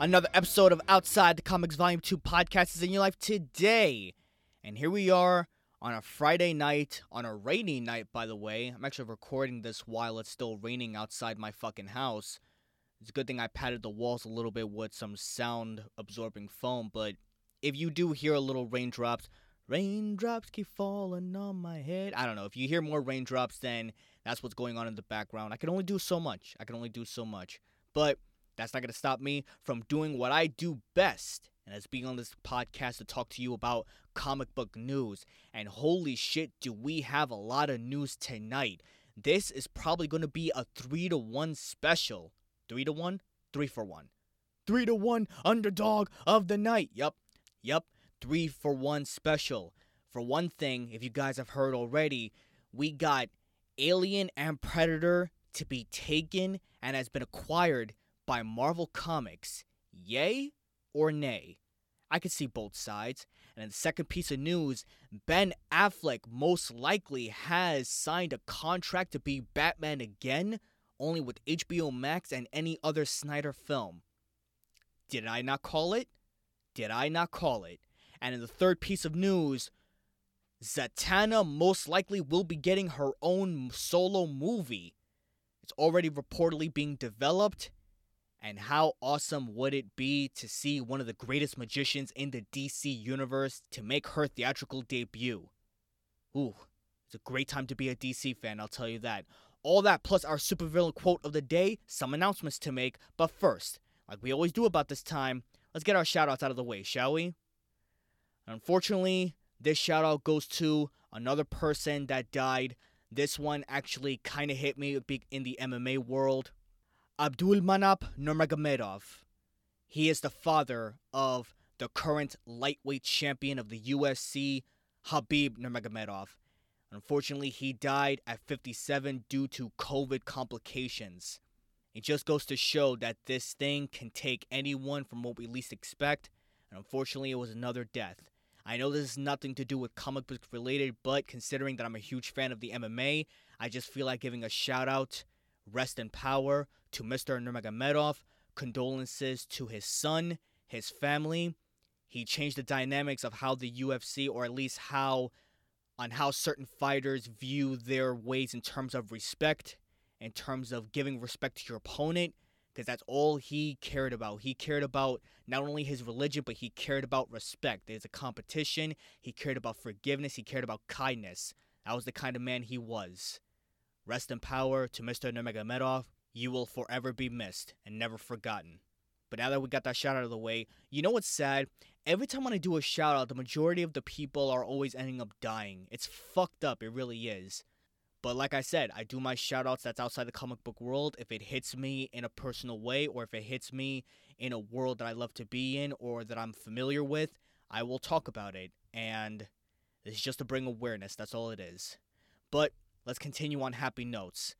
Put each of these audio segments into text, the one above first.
Another episode of Outside the Comics Volume 2 podcast is in your life today. And here we are on a Friday night, on a rainy night, by the way. I'm actually recording this while it's still raining outside my fucking house. It's a good thing I padded the walls a little bit with some sound absorbing foam, but if you do hear a little raindrops, raindrops keep falling on my head. I don't know. If you hear more raindrops, then that's what's going on in the background. I can only do so much. I can only do so much. But that's not going to stop me from doing what I do best. And that's being on this podcast to talk to you about comic book news. And holy shit, do we have a lot of news tonight. This is probably going to be a 3 to 1 special. 3 to 1? 3 for 1. 3 to 1 underdog of the night. Yep, yep, 3 for 1 special. For one thing, if you guys have heard already, we got Alien and Predator to be taken and has been acquired by Marvel Comics. Yay or nay? I can see both sides. And in the second piece of news Ben Affleck most likely has signed a contract to be Batman again, only with HBO Max and any other Snyder film. Did I not call it? Did I not call it? And in the third piece of news, Zatanna most likely will be getting her own solo movie. It's already reportedly being developed. And how awesome would it be to see one of the greatest magicians in the DC universe to make her theatrical debut? Ooh, it's a great time to be a DC fan, I'll tell you that. All that plus our supervillain quote of the day, some announcements to make. But first, like we always do about this time, let's get our shoutouts out of the way, shall we? Unfortunately, this shout out goes to another person that died. This one actually kind of hit me in the MMA world. Abdul Manap Nurmagomedov. He is the father of the current lightweight champion of the UFC, Khabib Nurmagomedov. Unfortunately, he died at 57 due to COVID complications. It just goes to show that this thing can take anyone from what we least expect, and unfortunately, it was another death. I know this is nothing to do with comic book related, but considering that I'm a huge fan of the MMA, I just feel like giving a shout out, rest in power to Mr. Nurmagomedov, condolences to his son, his family. He changed the dynamics of how the UFC, or at least how, on how certain fighters view their ways in terms of respect, in terms of giving respect to your opponent, because that's all he cared about. He cared about not only his religion, but he cared about respect. There's a competition. He cared about forgiveness. He cared about kindness. That was the kind of man he was. Rest in power to Mr. Nurmagomedov. You will forever be missed and never forgotten. But now that we got that shout out of the way, you know what's sad? Every time when I do a shout out, the majority of the people are always ending up dying. It's fucked up, it really is. But like I said, I do my shout outs that's outside the comic book world. If it hits me in a personal way, or if it hits me in a world that I love to be in, or that I'm familiar with, I will talk about it. And it's just to bring awareness, that's all it is. But let's continue on happy notes.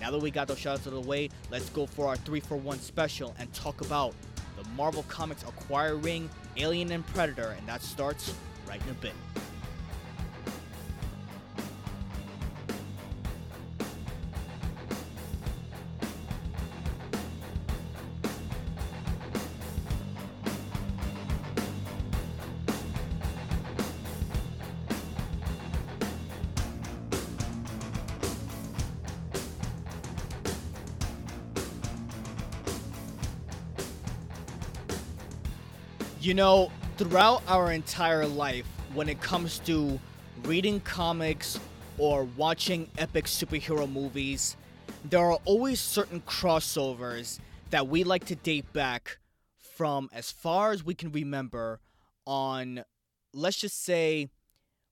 Now that we got those shoutouts out of the way, let's go for our 3 for 1 special and talk about the Marvel Comics acquiring Alien and Predator, and that starts right in a bit. You know, throughout our entire life, when it comes to reading comics or watching epic superhero movies, there are always certain crossovers that we like to date back from as far as we can remember on, let's just say,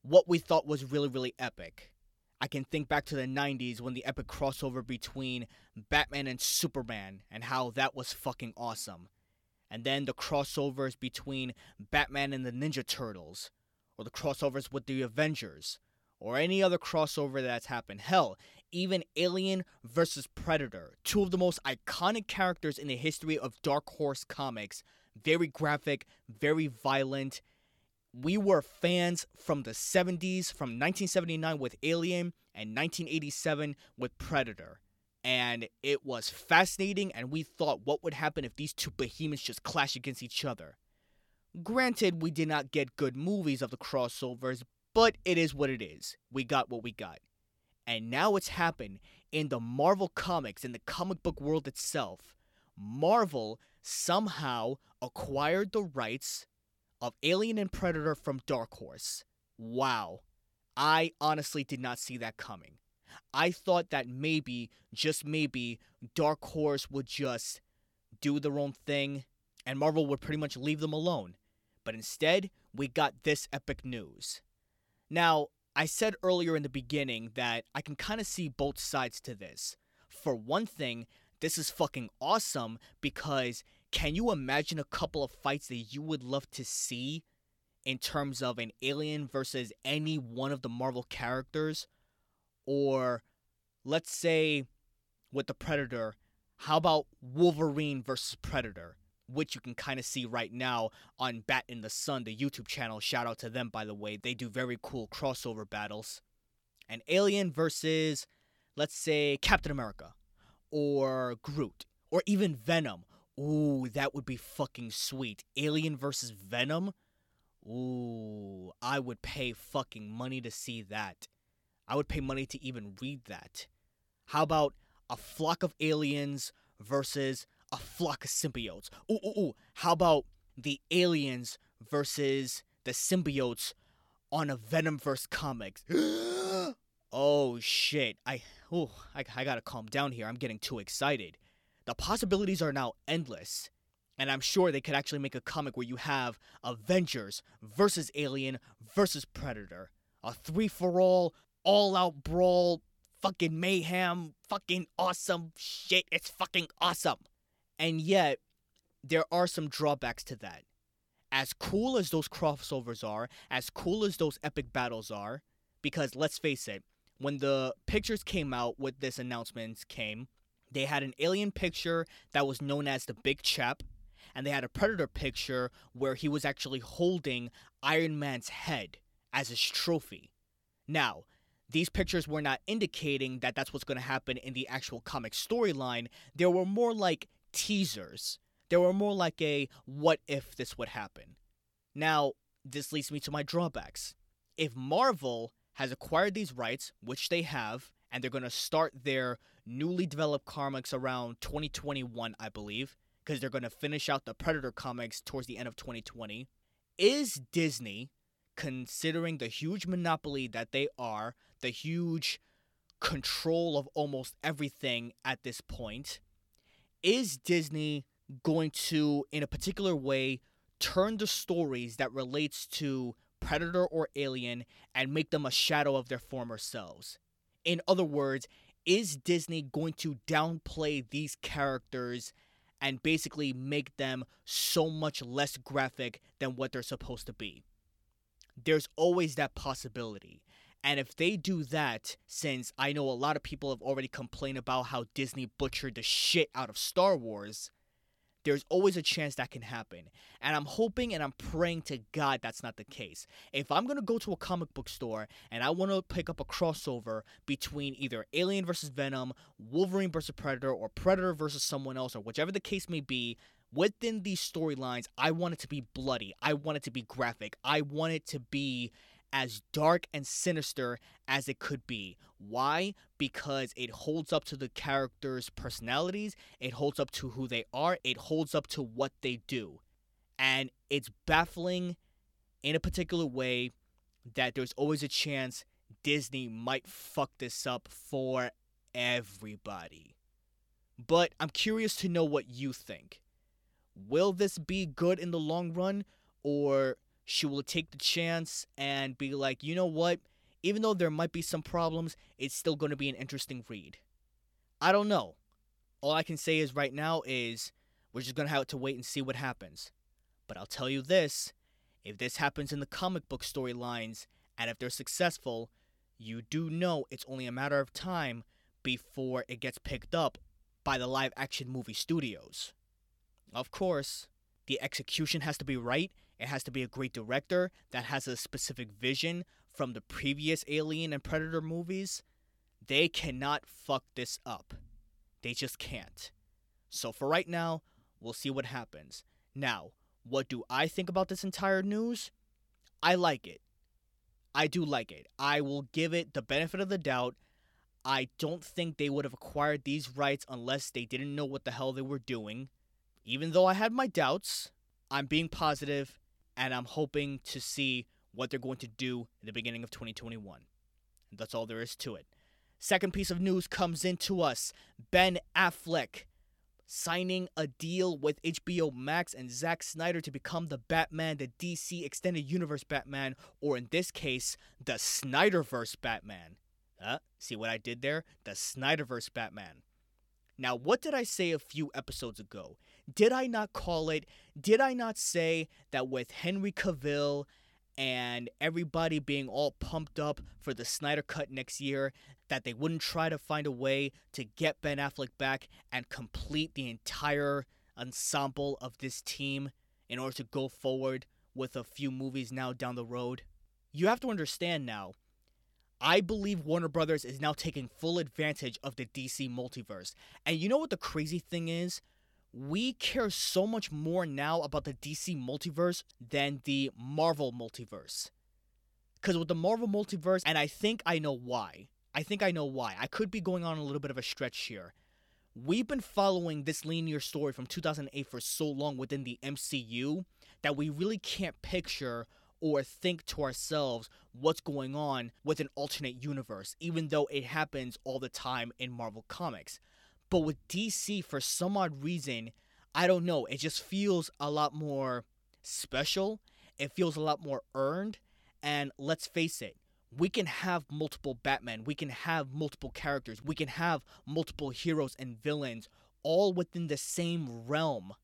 what we thought was really, really epic. I can think back to the 90s when the epic crossover between Batman and Superman and how that was fucking awesome. And then the crossovers between Batman and the Ninja Turtles, or the crossovers with the Avengers, or any other crossover that's happened. Hell, even Alien versus Predator, two of the most iconic characters in the history of Dark Horse comics, very graphic, very violent. We were fans from the 70s, from 1979 with Alien and 1987 with Predator. And it was fascinating, and we thought what would happen if these two behemoths just clash against each other. Granted, we did not get good movies of the crossovers, but it is what it is. We got what we got. And now it's happened in the Marvel Comics, in the comic book world itself. Marvel somehow acquired the rights of Alien and Predator from Dark Horse. Wow. I honestly did not see that coming. I thought that maybe, just maybe, Dark Horse would just do their own thing and Marvel would pretty much leave them alone. But instead, we got this epic news. Now, I said earlier in the beginning that I can kind of see both sides to this. For one thing, this is fucking awesome because can you imagine a couple of fights that you would love to see in terms of an alien versus any one of the Marvel characters? Or let's say with the Predator, how about Wolverine versus Predator? Which you can kind of see right now on Bat in the Sun, the YouTube channel. Shout out to them, by the way. They do very cool crossover battles. And Alien versus, let's say, Captain America, or Groot, or even Venom. Ooh, that would be fucking sweet. Alien versus Venom? Ooh, I would pay fucking money to see that. I would pay money to even read that. How about a flock of aliens versus a flock of symbiotes? Ooh, ooh, ooh. How about the aliens versus the symbiotes on a Venomverse comics? oh shit! I oh I, I gotta calm down here. I'm getting too excited. The possibilities are now endless. And I'm sure they could actually make a comic where you have Avengers versus Alien versus Predator. A three for all, all out brawl, fucking mayhem, fucking awesome shit. It's fucking awesome. And yet, there are some drawbacks to that. As cool as those crossovers are, as cool as those epic battles are, because let's face it, when the pictures came out with this announcement came, they had an alien picture that was known as the Big Chap, and they had a Predator picture where he was actually holding Iron Man's head as his trophy. Now, these pictures were not indicating that that's what's going to happen in the actual comic storyline. They were more like teasers. They were more like a what if this would happen. Now, this leads me to my drawbacks. If Marvel has acquired these rights, which they have, and they're going to start their newly developed comics around 2021, I believe, because they're going to finish out the Predator comics towards the end of 2020. Is Disney, considering the huge monopoly that they are, the huge control of almost everything at this point, is Disney going to, in a particular way, turn the stories that relates to Predator or Alien and make them a shadow of their former selves? In other words, is Disney going to downplay these characters and basically make them so much less graphic than what they're supposed to be. There's always that possibility. And if they do that, since I know a lot of people have already complained about how Disney butchered the shit out of Star Wars, there's always a chance that can happen. And I'm hoping and I'm praying to God that's not the case. If I'm to go to a comic book store and I want to pick up a crossover between either Alien versus Venom, Wolverine versus Predator, or Predator versus someone else, or whichever the case may be, within these storylines, I want it to be bloody. I want it to be graphic. I want it to be as dark and sinister as it could be. Why? Because it holds up to the characters' personalities, it holds up to who they are, it holds up to what they do. And it's baffling in a particular way that there's always a chance Disney might fuck this up for everybody. But I'm curious to know what you think. Will this be good in the long run, or she will take the chance and be like, you know what? Even though there might be some problems, it's still going to be an interesting read. I don't know. All I can say is right now is We're just gonna have to wait and see what happens. But I'll tell you this if this happens in the comic book storylines, and if they're successful, you do know it's only a matter of time before it gets picked up by the live action movie studios. Of course, the execution has to be right. It has to be a great director that has a specific vision from the previous Alien and Predator movies. They cannot fuck this up. They just can't. So for right now, we'll see what happens. Now, what do I think about this entire news? I like it. I do like it. I will give it the benefit of the doubt. I don't think they would have acquired these rights unless they didn't know what the hell they were doing. Even though I had my doubts, I'm being positive and I'm hoping to see what they're going to do in the beginning of 2021. And that's all there is to it. Second piece of news comes into us Ben Affleck signing a deal with HBO Max and Zack Snyder to become the Batman, the DC Extended Universe Batman, or in this case, the Snyderverse Batman. Uh, see what I did there? The Snyderverse Batman. Now, what did I say a few episodes ago? Did I not call it? Did I not say that with Henry Cavill and everybody being all pumped up for the Snyder Cut next year, that they wouldn't try to find a way to get Ben Affleck back and complete the entire ensemble of this team in order to go forward with a few movies now down the road. You have to understand now, I believe Warner Brothers is now taking full advantage of the DC multiverse. And you know what the crazy thing is? We care so much more now about the DC multiverse than the Marvel multiverse. Because with the Marvel multiverse, and I think I know why. I think I know why. I could be going on a little bit of a stretch here. We've been following this linear story from 2008 for so long within the MCU that we really can't picture or think to ourselves what's going on with an alternate universe, even though it happens all the time in Marvel Comics. But with DC, for some odd reason, I don't know, it just feels a lot more special. It feels a lot more earned. And let's face it, we can have multiple Batman, we can have multiple characters, we can have multiple heroes and villains all within the same realm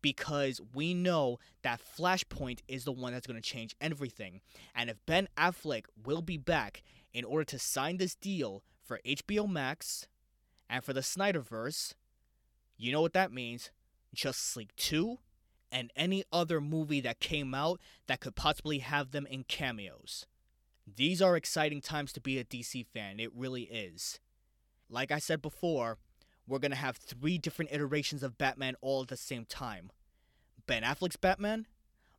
because we know that Flashpoint is the one that's going to change everything. And if Ben Affleck will be back in order to sign this deal for HBO Max and for the Snyderverse, you know what that means. Justice League 2 and any other movie that came out that could possibly have them in cameos. These are exciting times to be a DC fan. It really is. Like I said before, we're to have three different iterations of Batman all at the same time Ben Affleck's Batman,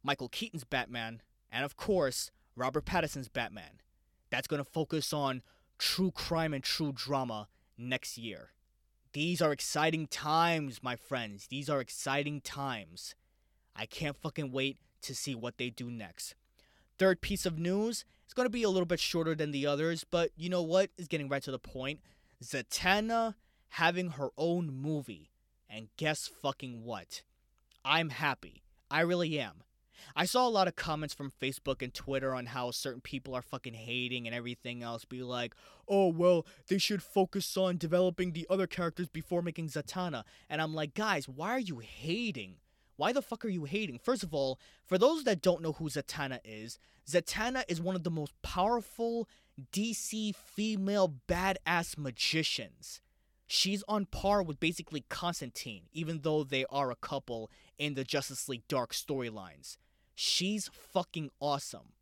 Michael Keaton's Batman, and of course, Robert Pattinson's Batman. That's to focus on true crime and true drama next year. These are exciting times, my friends. These are exciting times. I can't fucking wait to see what they do next. Third piece of news is going to be a little bit shorter than the others, but you know what? Is getting right to the point. Zatanna having her own movie. And guess fucking what? I'm happy. I really am. I saw a lot of comments from Facebook and Twitter on how certain people are fucking hating and everything else. Be like, oh, well, they should focus on developing the other characters before making Zatanna. And I'm like, guys, why are you hating? Why the fuck are you hating? First of all, for those that don't know who Zatanna is, Zatanna is one of the most powerful DC female badass magicians. She's on par with basically Constantine, even though they are a couple in the Justice League Dark storylines. She's fucking awesome.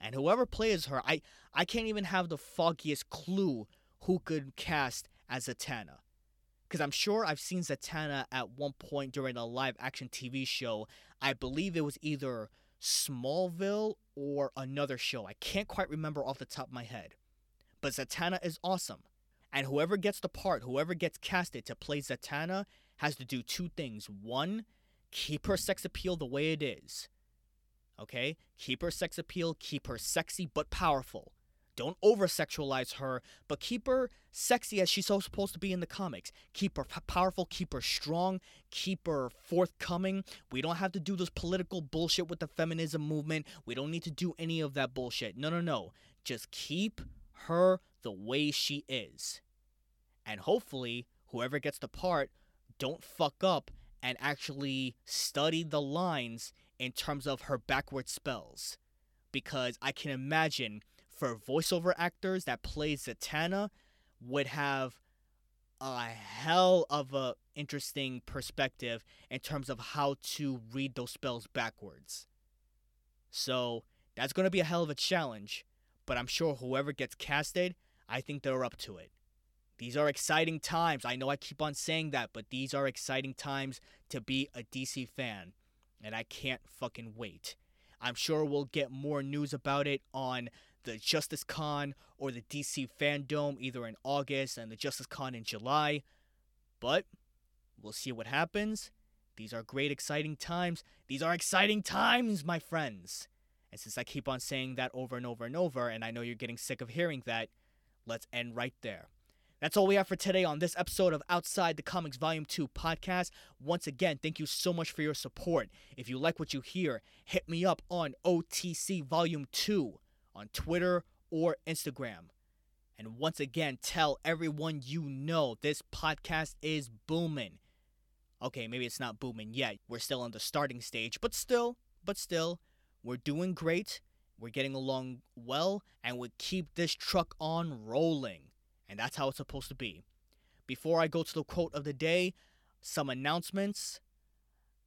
And whoever plays her, I, I can't even have the foggiest clue who could cast as Zatanna. Because I'm sure I've seen Zatanna at one point during a live action TV show. I believe it was either Smallville or another show. I can't quite remember off the top of my head. But Zatanna is awesome. And whoever gets the part, whoever gets casted to play Zatanna, has to do two things. One, keep her sex appeal the way it is. Okay? Keep her sex appeal, keep her sexy but powerful. Don't over sexualize her, but keep her sexy as she's so supposed to be in the comics. Keep her powerful, keep her strong, keep her forthcoming. We don't have to do this political bullshit with the feminism movement. We don't need to do any of that bullshit. No, no, no. Just keep her the way she is. And hopefully, whoever gets the part, don't fuck up and actually study the lines in terms of her backward spells. Because I can imagine for voiceover actors that play Zatanna would have a hell of a interesting perspective in terms of how to read those spells backwards. So that's going to be a hell of a challenge, but I'm sure whoever gets casted, I think they're up to it. These are exciting times. I know I keep on saying that, but these are exciting times to be a DC fan, and I can't fucking wait. I'm sure we'll get more news about it on the Justice Con or the DC FanDome either in August and the Justice Con in July. But we'll see what happens. These are great, exciting times. These are exciting times, my friends. And since I keep on saying that over and over and over, and I know you're getting sick of hearing that, let's end right there. That's all we have for today on this episode of Outside the Comics Volume 2 podcast. Once again, thank you so much for your support. If you like what you hear, hit me up on OTC Volume 2 on Twitter or Instagram. And once again, tell everyone you know this podcast is booming. Okay, maybe it's not booming yet. We're still in the starting stage, but still, but still, we're doing great. We're getting along well, and we keep this truck on rolling. And that's how it's supposed to be. Before I go to the quote of the day, some announcements.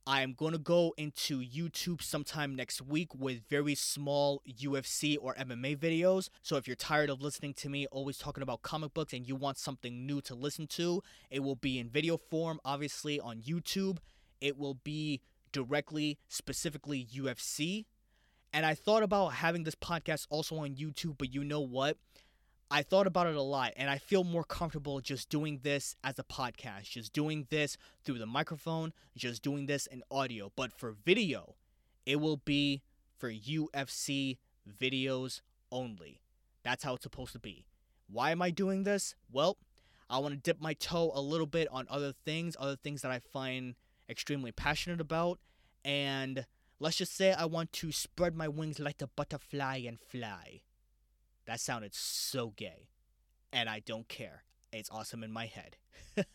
I am going to go into YouTube sometime next week with very small UFC or MMA videos. So if you're tired of listening to me always talking about comic books and you want something new to listen to, it will be in video form, obviously, on YouTube. It will be directly, specifically UFC. And I thought about having this podcast also on YouTube, but you know what? I thought about it a lot and I feel more comfortable just doing this as a podcast, just doing this through the microphone, just doing this in audio. But for video, it will be for UFC videos only. That's how it's supposed to be. Why am I doing this? Well, I want to dip my toe a little bit on other things, other things that I find extremely passionate about. And let's just say I want to spread my wings like a butterfly and fly. That sounded so gay. And I don't care. It's awesome in my head.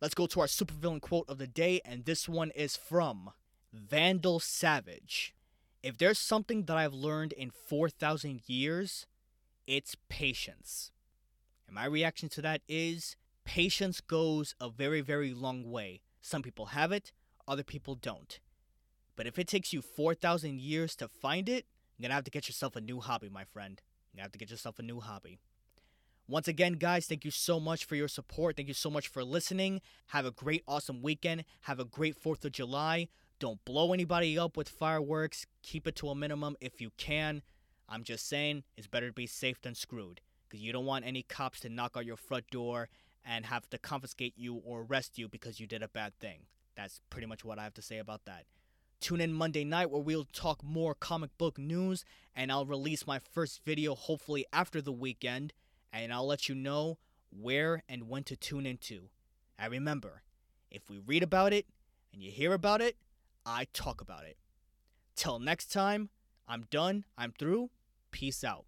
Let's go to our supervillain quote of the day, and this one is from Vandal Savage. If there's something that I've learned in 4,000 years, it's patience. And my reaction to that is patience goes a very, very long way. Some people have it, other people don't. But if it takes you 4,000 years to find it, you're gonna have to get yourself a new hobby, my friend. You have to get yourself a new hobby. Once again, guys, thank you so much for your support. Thank you so much for listening. Have a great, awesome weekend. Have a great 4th of July. Don't blow anybody up with fireworks. Keep it to a minimum if you can. I'm just saying, it's better to be safe than screwed. Because you don't want any cops to knock on your front door and have to confiscate you or arrest you because you did a bad thing. That's pretty much what I have to say about that. Tune in Monday night where we'll talk more comic book news and I'll release my first video hopefully after the weekend and I'll let you know where and when to tune into. And remember, if we read about it and you hear about it, I talk about it. Till next time, I'm done, I'm through. Peace out.